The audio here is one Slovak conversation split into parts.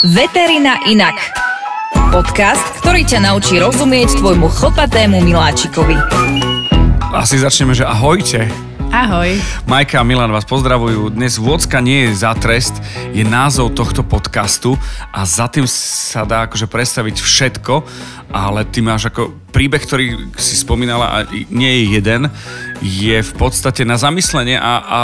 Veterina inak. Podcast, ktorý ťa naučí rozumieť tvojmu chlpatému miláčikovi. Asi začneme, že ahojte. Ahoj. Majka a Milan vás pozdravujú. Dnes Vôcka nie je za trest, je názov tohto podcastu a za tým sa dá akože predstaviť všetko, ale ty máš ako príbeh, ktorý si spomínala a nie je jeden, je v podstate na zamyslenie a, a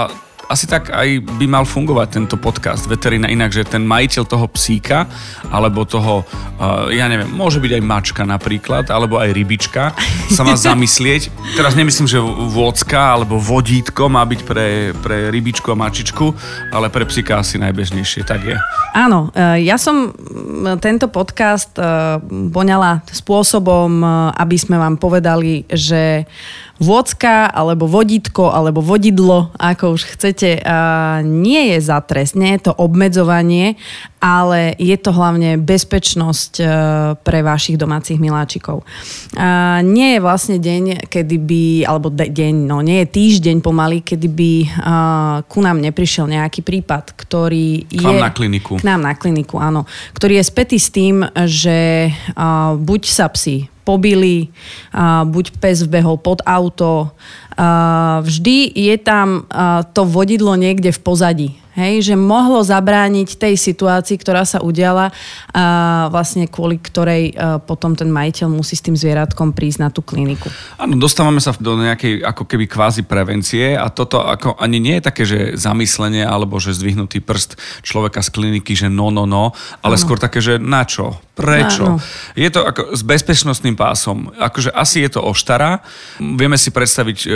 asi tak aj by mal fungovať tento podcast Veterina inak, že ten majiteľ toho psíka, alebo toho, uh, ja neviem, môže byť aj mačka napríklad, alebo aj rybička, sa má zamyslieť. Teraz nemyslím, že vôcka alebo vodítko má byť pre, pre rybičku a mačičku, ale pre psíka asi najbežnejšie, tak je. Áno, e, ja som tento podcast e, poňala spôsobom, aby sme vám povedali, že Vôcka alebo vodítko alebo vodidlo, ako už chcete, nie je za trest, nie je to obmedzovanie, ale je to hlavne bezpečnosť e, pre vašich domácich miláčikov. Nie je vlastne deň, kedy by, alebo deň, no nie je týždeň pomaly, kedy by ku nám neprišiel nejaký prípad, ktorý je... K nám na kliniku. K nám na kliniku, áno. Ktorý je spätý s tým, že buď sa psi pobili, buď pes vbehol pod auto. Vždy je tam to vodidlo niekde v pozadí. Hej, že mohlo zabrániť tej situácii, ktorá sa udiala a vlastne kvôli ktorej a potom ten majiteľ musí s tým zvieratkom prísť na tú kliniku. Áno, dostávame sa do nejakej ako keby kvázi prevencie a toto ako ani nie je také, že zamyslenie alebo že zdvihnutý prst človeka z kliniky, že no, no, no, ale ano. skôr také, že na čo? Prečo? Ano. Je to ako s bezpečnostným pásom. Akože asi je to oštara. Vieme si predstaviť e,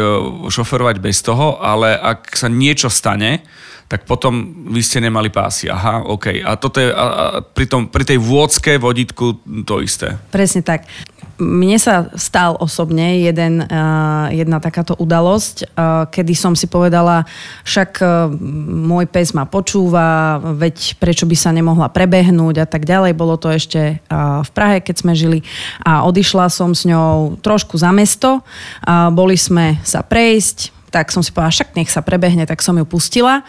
šoferovať bez toho, ale ak sa niečo stane, tak potom vy ste nemali pásy. Aha, OK. A toto je a, a pri, tom, pri tej vôdzke vodítku to isté. Presne tak. Mne sa stal osobne jeden, uh, jedna takáto udalosť, uh, kedy som si povedala, však uh, môj pes ma počúva, veď prečo by sa nemohla prebehnúť a tak ďalej. Bolo to ešte v Prahe, keď sme žili a odišla som s ňou trošku za mesto. Boli sme sa prejsť, tak som si povedala, však nech sa prebehne, tak som ju pustila.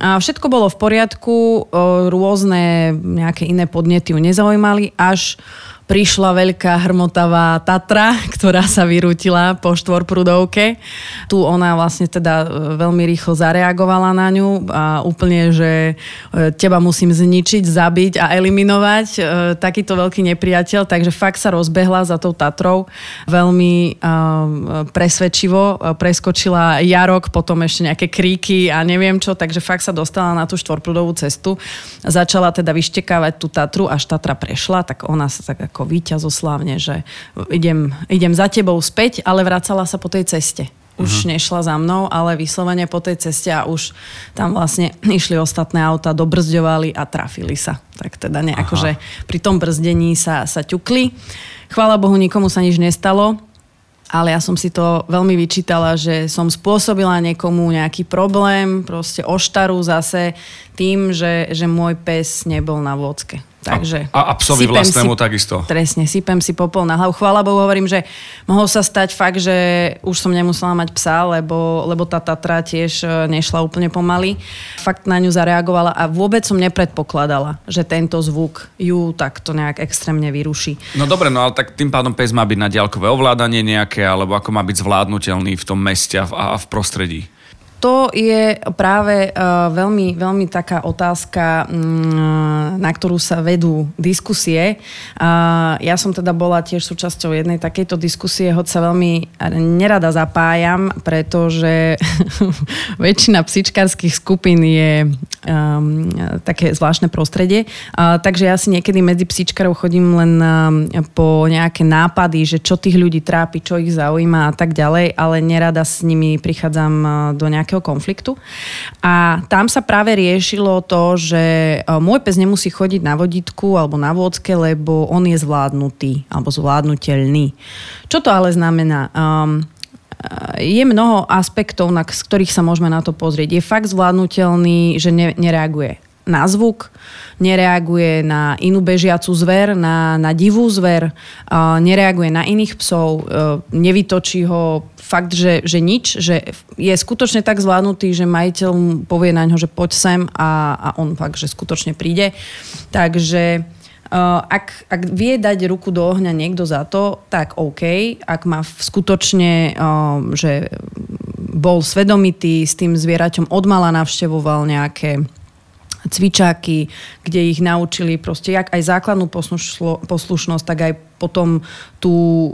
A všetko bolo v poriadku, rôzne nejaké iné podnety ju nezaujímali, až prišla veľká hrmotavá Tatra, ktorá sa vyrútila po štvorprudovke. Tu ona vlastne teda e, veľmi rýchlo zareagovala na ňu a úplne, že e, teba musím zničiť, zabiť a eliminovať. E, takýto veľký nepriateľ, takže fakt sa rozbehla za tou Tatrou veľmi presvedčivo. Preskočila jarok, potom ešte nejaké kríky a neviem čo, takže fakt sa dostala na tú štvorprudovú cestu. Začala teda vyštekávať tú Tatru, až Tatra prešla, tak ona sa tak ako víťazoslávne, že idem, idem za tebou späť, ale vracala sa po tej ceste už uh-huh. nešla za mnou, ale vyslovene po tej ceste a už tam vlastne išli ostatné auta, dobrzďovali a trafili sa. Tak teda nejako, že pri tom brzdení sa, sa ťukli. Chvála Bohu, nikomu sa nič nestalo, ale ja som si to veľmi vyčítala, že som spôsobila niekomu nejaký problém, proste oštaru zase tým, že, že môj pes nebol na vodke. Takže a, a psovi vlastnému si, takisto. Presne, sypem si popol na hlavu. Chvála Bohu, hovorím, že mohol sa stať fakt, že už som nemusela mať psa, lebo, lebo tá Tatra tiež e, nešla úplne pomaly. Fakt na ňu zareagovala a vôbec som nepredpokladala, že tento zvuk ju takto nejak extrémne vyruší. No dobre, no ale tak tým pádom pes má byť na diaľkové ovládanie nejaké, alebo ako má byť zvládnutelný v tom meste a v prostredí to je práve uh, veľmi, veľmi taká otázka, um, na ktorú sa vedú diskusie. Uh, ja som teda bola tiež súčasťou jednej takejto diskusie, hoď sa veľmi nerada zapájam, pretože väčšina psičkárskych skupín je um, také zvláštne prostredie. Takže ja si niekedy medzi psičkarov chodím len po nejaké nápady, že čo tých ľudí trápi, čo ich zaujíma a tak ďalej, ale nerada s nimi prichádzam do nejakého nejakého konfliktu. A tam sa práve riešilo to, že e, môj pes nemusí chodiť na vodítku alebo na vodske, lebo on je zvládnutý alebo zvládnutelný. Čo to ale znamená? Um, je mnoho aspektov, na, z ktorých sa môžeme na to pozrieť. Je fakt zvládnutelný, že ne, nereaguje na zvuk, nereaguje na inú bežiacu zver, na, na divú zver, nereaguje na iných psov, uh, nevytočí ho fakt, že, že nič, že je skutočne tak zvládnutý, že majiteľ povie na ňo, že poď sem a, a on fakt, že skutočne príde. Takže Uh, ak, ak vie dať ruku do ohňa niekto za to, tak OK. Ak má skutočne, uh, že bol svedomitý, s tým zvieraťom odmala navštevoval nejaké cvičáky, kde ich naučili proste jak aj základnú poslušnosť, tak aj potom tú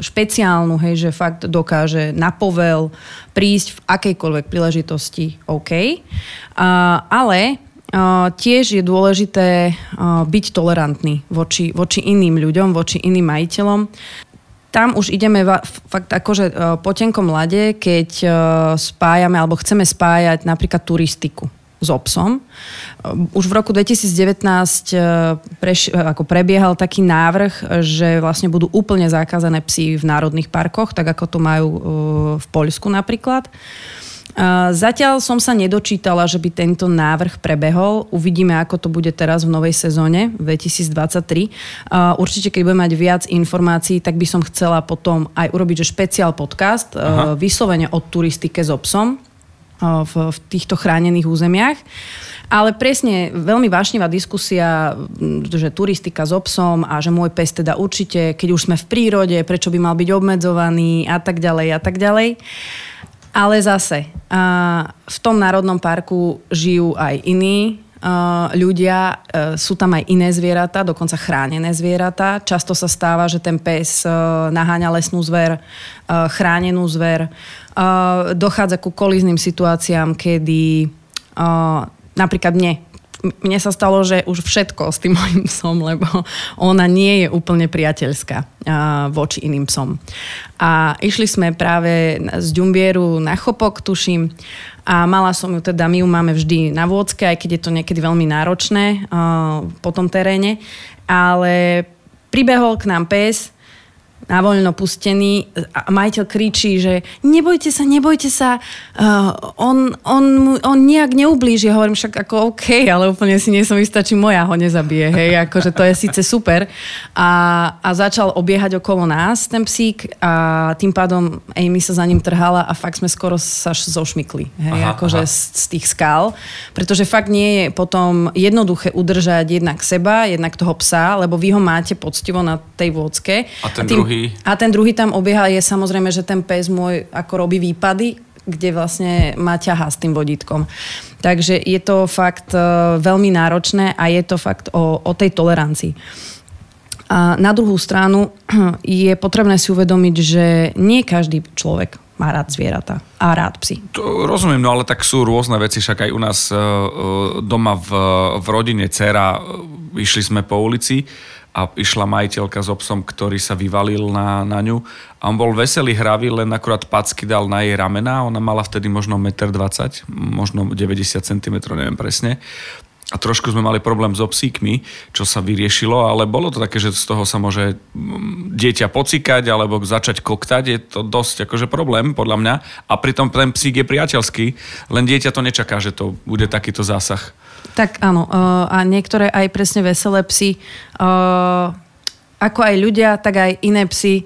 špeciálnu, hej, že fakt dokáže na povel prísť v akejkoľvek príležitosti OK. Ale tiež je dôležité byť tolerantný voči, voči iným ľuďom, voči iným majiteľom. Tam už ideme fakt akože po tenkom lade, keď spájame alebo chceme spájať napríklad turistiku s obsom. Už v roku 2019 eh, preš, ako prebiehal taký návrh, že vlastne budú úplne zakázané psy v národných parkoch, tak ako to majú eh, v Poľsku napríklad. Eh, zatiaľ som sa nedočítala, že by tento návrh prebehol. Uvidíme, ako to bude teraz v novej sezóne 2023. Určite, keď budeme mať viac informácií, tak by som chcela potom aj urobiť že špeciál podcast Aha. vyslovene o turistike s obsom v, v týchto chránených územiach. Ale presne veľmi vášnivá diskusia, že turistika s obsom a že môj pes teda určite, keď už sme v prírode, prečo by mal byť obmedzovaný a tak ďalej a tak ďalej. Ale zase, v tom národnom parku žijú aj iní ľudia, e, sú tam aj iné zvieratá, dokonca chránené zvieratá. Často sa stáva, že ten pes e, naháňa lesnú zver, e, chránenú zver. Dochádza ku kolízným situáciám, kedy napríklad mne mne sa stalo, že už všetko s tým mojim psom, lebo ona nie je úplne priateľská voči iným psom. A išli sme práve z Ďumbieru na Chopok, tuším, a mala som ju teda, my ju máme vždy na vôdzke, aj keď je to niekedy veľmi náročné po tom teréne, ale pribehol k nám pes, navoľno pustený a majiteľ kričí, že nebojte sa, nebojte sa, uh, on, on, on nejak neublíži. Ja hovorím však ako OK, ale úplne si nie som istá, či moja ho nezabije. Hej, akože to je síce super. A, a začal obiehať okolo nás ten psík a tým pádom Amy sa za ním trhala a fakt sme skoro sa zošmykli. Hej, aha, akože aha. Z, z tých skál. Pretože fakt nie je potom jednoduché udržať jednak seba, jednak toho psa, lebo vy ho máte poctivo na tej vôdzke. A ten a tým, druhý druhý. A ten druhý tam obieha je samozrejme, že ten pes môj ako robí výpady, kde vlastne ma ťahá s tým vodítkom. Takže je to fakt uh, veľmi náročné a je to fakt o, o tej tolerancii. A na druhú stranu je potrebné si uvedomiť, že nie každý človek má rád zvieratá a rád psi. To rozumiem, no ale tak sú rôzne veci, však aj u nás uh, doma v, v rodine dcera, išli sme po ulici a išla majiteľka s obsom, ktorý sa vyvalil na, na ňu a on bol veselý, hravý, len akurát packy dal na jej ramena, ona mala vtedy možno 1,20 m, možno 90 cm, neviem presne. A trošku sme mali problém s obsíkmi, čo sa vyriešilo, ale bolo to také, že z toho sa môže mm, dieťa pocikať alebo začať koktať. Je to dosť akože problém, podľa mňa. A pritom ten psík je priateľský, len dieťa to nečaká, že to bude takýto zásah. Tak áno, uh, a niektoré aj presne veselé psy, uh, ako aj ľudia, tak aj iné psy,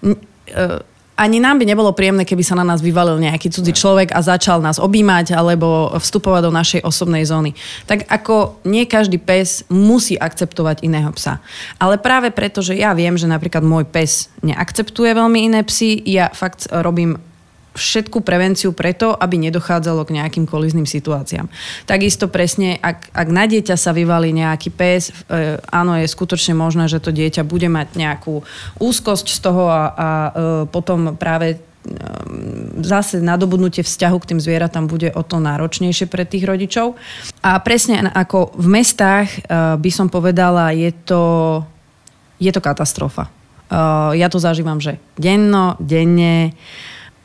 uh, ani nám by nebolo príjemné, keby sa na nás vyvalil nejaký cudzí človek a začal nás objímať alebo vstupovať do našej osobnej zóny. Tak ako nie každý pes musí akceptovať iného psa. Ale práve preto, že ja viem, že napríklad môj pes neakceptuje veľmi iné psy, ja fakt robím všetku prevenciu preto, aby nedochádzalo k nejakým kolizným situáciám. Takisto presne, ak, ak na dieťa sa vyvalí nejaký pes, e, áno, je skutočne možné, že to dieťa bude mať nejakú úzkosť z toho a, a e, potom práve e, zase nadobudnutie vzťahu k tým zvieratám bude o to náročnejšie pre tých rodičov. A presne ako v mestách e, by som povedala, je to, je to katastrofa. Ja to zažívam, že denno, denne,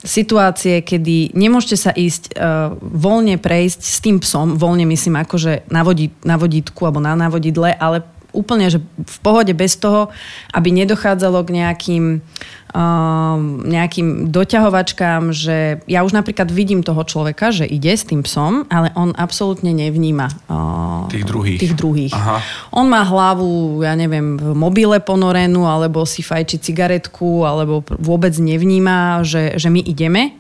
situácie, kedy nemôžete sa ísť uh, voľne prejsť s tým psom, voľne myslím akože na, vodí, na vodítku alebo na navodidle, ale úplne že v pohode bez toho, aby nedochádzalo k nejakým Um, nejakým doťahovačkám, že ja už napríklad vidím toho človeka, že ide s tým psom, ale on absolútne nevníma uh, tých druhých. Tých druhých. Aha. On má hlavu, ja neviem, v mobile ponorenú, alebo si fajči cigaretku, alebo vôbec nevníma, že, že my ideme.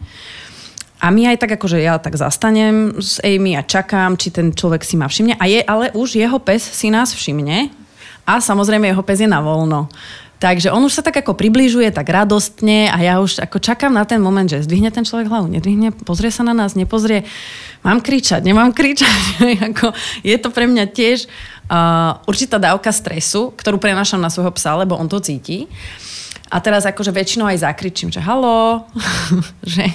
A my aj tak, akože ja tak zastanem s Amy a čakám, či ten človek si ma všimne. A je, ale už jeho pes si nás všimne a samozrejme jeho pes je na voľno. Takže on už sa tak ako približuje, tak radostne a ja už ako čakám na ten moment, že zdvihne ten človek hlavu, nedvihne, pozrie sa na nás, nepozrie. Mám kričať, nemám kričať. ako, je to pre mňa tiež uh, určitá dávka stresu, ktorú prenášam na svojho psa, lebo on to cíti. A teraz akože väčšinou aj zakričím, že halo, že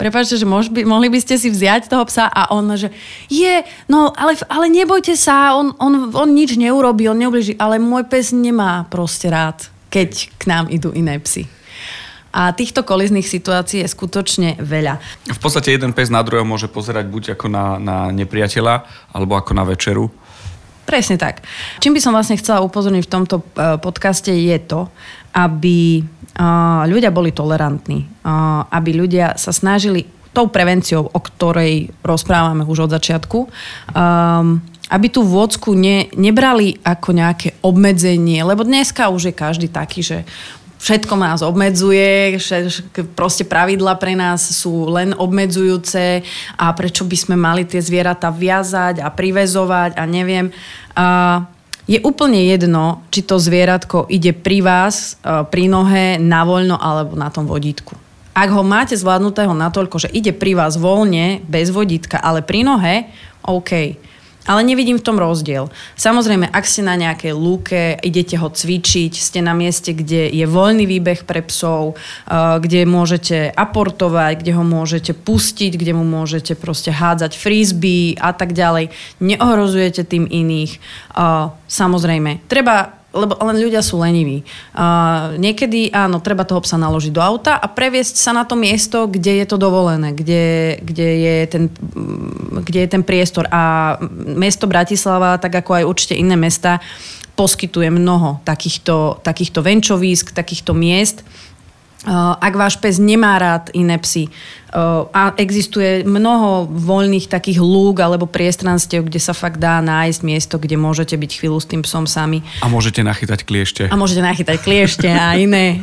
prepáčte, že by, mohli by ste si vziať toho psa a on, že je, no ale, ale nebojte sa, on, on, on nič neurobí, on neubliží, ale môj pes nemá proste rád keď k nám idú iné psy. A týchto kolizných situácií je skutočne veľa. V podstate jeden pes na druhého môže pozerať buď ako na, na nepriateľa, alebo ako na večeru. Presne tak. Čím by som vlastne chcela upozorniť v tomto e, podcaste je to, aby e, ľudia boli tolerantní, e, aby ľudia sa snažili tou prevenciou, o ktorej rozprávame už od začiatku, um, aby tú vôcku ne, nebrali ako nejaké obmedzenie, lebo dneska už je každý taký, že všetko nás obmedzuje, proste pravidla pre nás sú len obmedzujúce a prečo by sme mali tie zvieratá viazať a privezovať a neviem. A je úplne jedno, či to zvieratko ide pri vás, e, pri nohe, na voľno alebo na tom vodítku. Ak ho máte zvládnutého natoľko, že ide pri vás voľne, bez vodítka, ale pri nohe, OK ale nevidím v tom rozdiel. Samozrejme, ak ste na nejakej lúke, idete ho cvičiť, ste na mieste, kde je voľný výbeh pre psov, uh, kde môžete aportovať, kde ho môžete pustiť, kde mu môžete proste hádzať frisbee a tak ďalej. Neohrozujete tým iných. Uh, samozrejme, treba lebo len ľudia sú leniví. Uh, niekedy, áno, treba toho psa naložiť do auta a previesť sa na to miesto, kde je to dovolené, kde, kde, je, ten, kde je ten priestor. A mesto Bratislava, tak ako aj určite iné mesta, poskytuje mnoho takýchto, takýchto venčovísk, takýchto miest, ak váš pes nemá rád iné psy uh, a existuje mnoho voľných takých lúk alebo priestranstiev, kde sa fakt dá nájsť miesto, kde môžete byť chvíľu s tým psom sami. A môžete nachytať kliešte. A môžete nachytať kliešte a iné.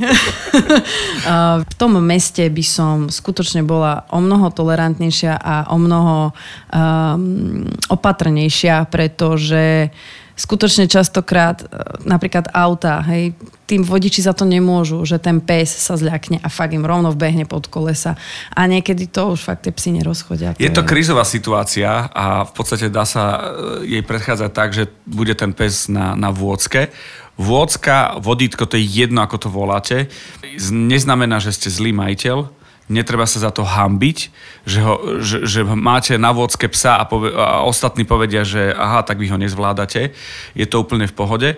Uh, v tom meste by som skutočne bola o mnoho tolerantnejšia a o mnoho um, opatrnejšia, pretože skutočne častokrát e, napríklad auta, hej, tým vodiči za to nemôžu, že ten pes sa zľakne a fakt im rovno vbehne pod kolesa. A niekedy to už fakt tie psy nerozchodia. To je to je... krízová situácia a v podstate dá sa e, jej predchádzať tak, že bude ten pes na, na vôcke. Vôcka, vodítko, to je jedno, ako to voláte. Neznamená, že ste zlý majiteľ, netreba sa za to hambiť, že, ho, že, že máte na vôdzke psa a, pove, a ostatní povedia, že aha, tak vy ho nezvládate. Je to úplne v pohode.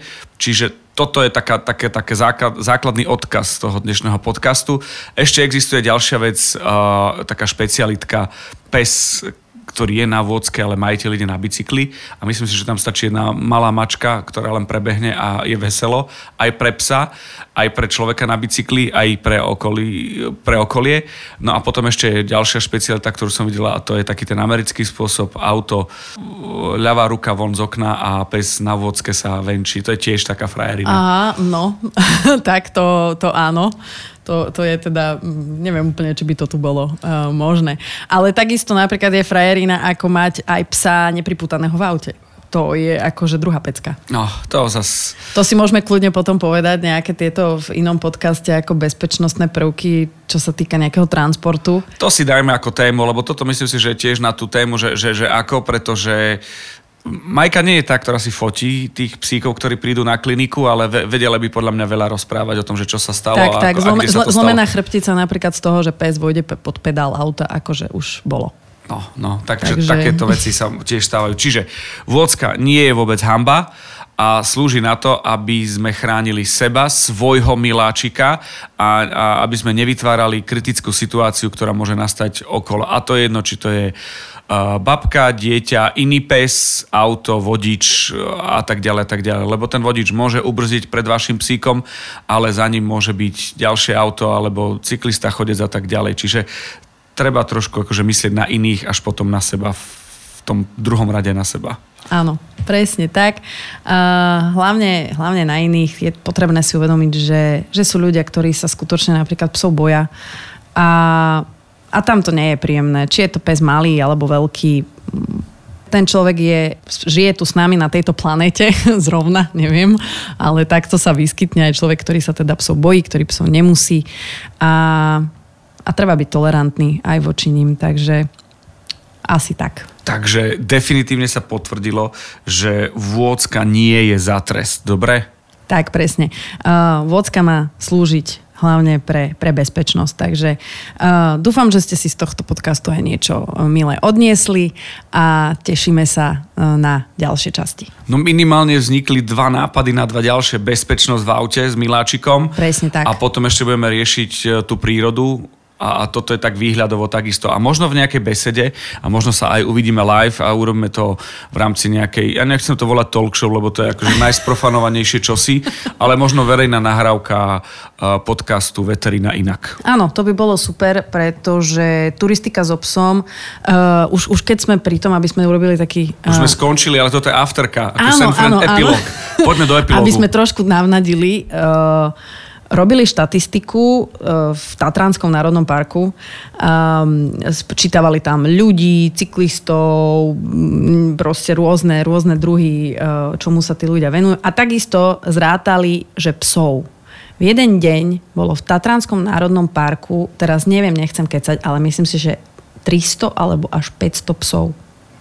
Čiže toto je taká, také, také základ, základný odkaz toho dnešného podcastu. Ešte existuje ďalšia vec, uh, taká špecialitka pes, ktorý je na vôdzke, ale majiteľ ide na bicykli a myslím si, že tam stačí jedna malá mačka, ktorá len prebehne a je veselo. Aj pre psa, aj pre človeka na bicykli, aj pre, okolí, pre okolie. No a potom ešte ďalšia špecialita, ktorú som videla a to je taký ten americký spôsob auto, ľavá ruka von z okna a pes na vôdzke sa venčí. To je tiež taká frajerina. Aha, no, tak to, to áno. To, to je teda, neviem úplne, či by to tu bolo uh, možné. Ale takisto napríklad je frajerina, ako mať aj psa nepriputaného v aute to je akože druhá pecka. No, to zas... To si môžeme kľudne potom povedať, nejaké tieto v inom podcaste ako bezpečnostné prvky, čo sa týka nejakého transportu. To si dajme ako tému, lebo toto myslím si, že je tiež na tú tému, že, že, že ako, pretože Majka nie je tá, ktorá si fotí tých psíkov, ktorí prídu na kliniku, ale vedela by podľa mňa veľa rozprávať o tom, že čo sa stalo. Tak, a, tak, zlom, a sa to zlomená chrbtica napríklad z toho, že pes vojde pod pedál auta, akože už bolo. No, no, takže, takže... takéto veci sa tiež stávajú. Čiže vôcka nie je vôbec hamba a slúži na to, aby sme chránili seba, svojho miláčika a, a aby sme nevytvárali kritickú situáciu, ktorá môže nastať okolo. A to je jedno, či to je babka, dieťa, iný pes, auto, vodič a tak ďalej, tak ďalej. Lebo ten vodič môže ubrziť pred vašim psíkom, ale za ním môže byť ďalšie auto alebo cyklista chodec a tak ďalej. Čiže treba trošku akože myslieť na iných, až potom na seba, v tom druhom rade na seba. Áno, presne tak. Hlavne, hlavne na iných je potrebné si uvedomiť, že, že sú ľudia, ktorí sa skutočne napríklad psov boja. A, a tam to nie je príjemné. Či je to pes malý alebo veľký, ten človek je, žije tu s nami na tejto planete, zrovna, neviem, ale takto sa vyskytne aj človek, ktorý sa teda psov bojí, ktorý psov nemusí. A a treba byť tolerantný aj voči ním, takže asi tak. Takže definitívne sa potvrdilo, že vôcka nie je za trest, dobre? Tak, presne. Uh, vôcka má slúžiť hlavne pre, pre bezpečnosť. Takže uh, dúfam, že ste si z tohto podcastu aj niečo milé odniesli a tešíme sa uh, na ďalšie časti. No minimálne vznikli dva nápady na dva ďalšie bezpečnosť v aute s Miláčikom. Presne tak. A potom ešte budeme riešiť tú prírodu a, a toto je tak výhľadovo takisto. A možno v nejakej besede a možno sa aj uvidíme live a urobíme to v rámci nejakej, ja nechcem to volať talk show, lebo to je akože najsprofanovanejšie čosi, ale možno verejná nahrávka podcastu Veterina inak. Áno, to by bolo super, pretože turistika s obsom, uh, už, už keď sme pri tom, aby sme urobili taký... Uh, už sme skončili, ale toto je afterka, ako áno, áno, epilog. Áno. Poďme do epilogu. Aby sme trošku navnadili uh, robili štatistiku e, v Tatranskom národnom parku. Čítavali tam ľudí, cyklistov, proste rôzne, rôzne druhy, e, čomu sa tí ľudia venujú. A takisto zrátali, že psov. V jeden deň bolo v Tatranskom národnom parku, teraz neviem, nechcem kecať, ale myslím si, že 300 alebo až 500 psov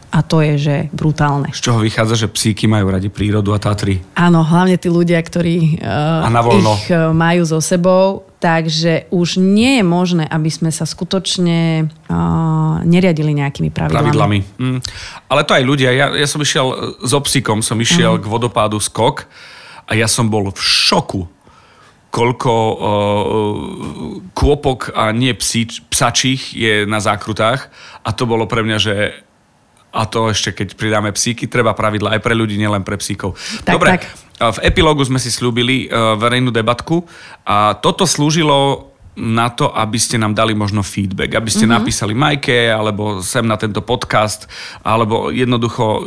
a to je, že brutálne. Z čoho vychádza, že psíky majú radi prírodu a Tatry? Áno, hlavne tí ľudia, ktorí uh, a ich uh, majú so sebou, takže už nie je možné, aby sme sa skutočne uh, neriadili nejakými pravidlami. pravidlami. Mm. Ale to aj ľudia. Ja, ja som išiel so psíkom, som išiel uh-huh. k vodopádu skok a ja som bol v šoku, koľko uh, kôpok a nie psíč, psačích je na zákrutách a to bolo pre mňa, že a to ešte, keď pridáme psíky, treba pravidla aj pre ľudí, nielen pre psíkov. Tak, Dobre, tak. v epilógu sme si slúbili uh, verejnú debatku a toto slúžilo na to, aby ste nám dali možno feedback, aby ste mm-hmm. napísali Majke, alebo sem na tento podcast, alebo jednoducho uh,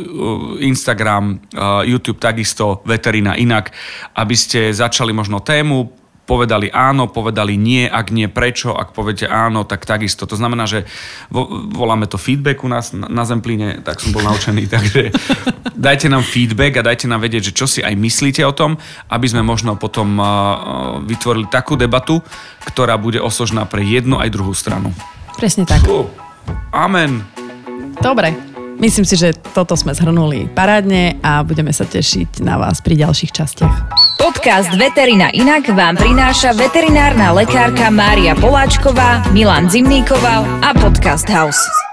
Instagram, YouTube takisto, veterina inak, aby ste začali možno tému, povedali áno, povedali nie, ak nie prečo, ak poviete áno, tak takisto. To znamená, že vo, voláme to feedback u nás na, na Zemplíne, tak som bol naučený, takže dajte nám feedback a dajte nám vedieť, že čo si aj myslíte o tom, aby sme možno potom uh, vytvorili takú debatu, ktorá bude osožná pre jednu aj druhú stranu. Presne tak. Uh, amen. Dobre. Myslím si, že toto sme zhrnuli parádne a budeme sa tešiť na vás pri ďalších častiach. Podcast Veterina Inak vám prináša veterinárna lekárka Mária Poláčková, Milan Zimníkoval a Podcast House.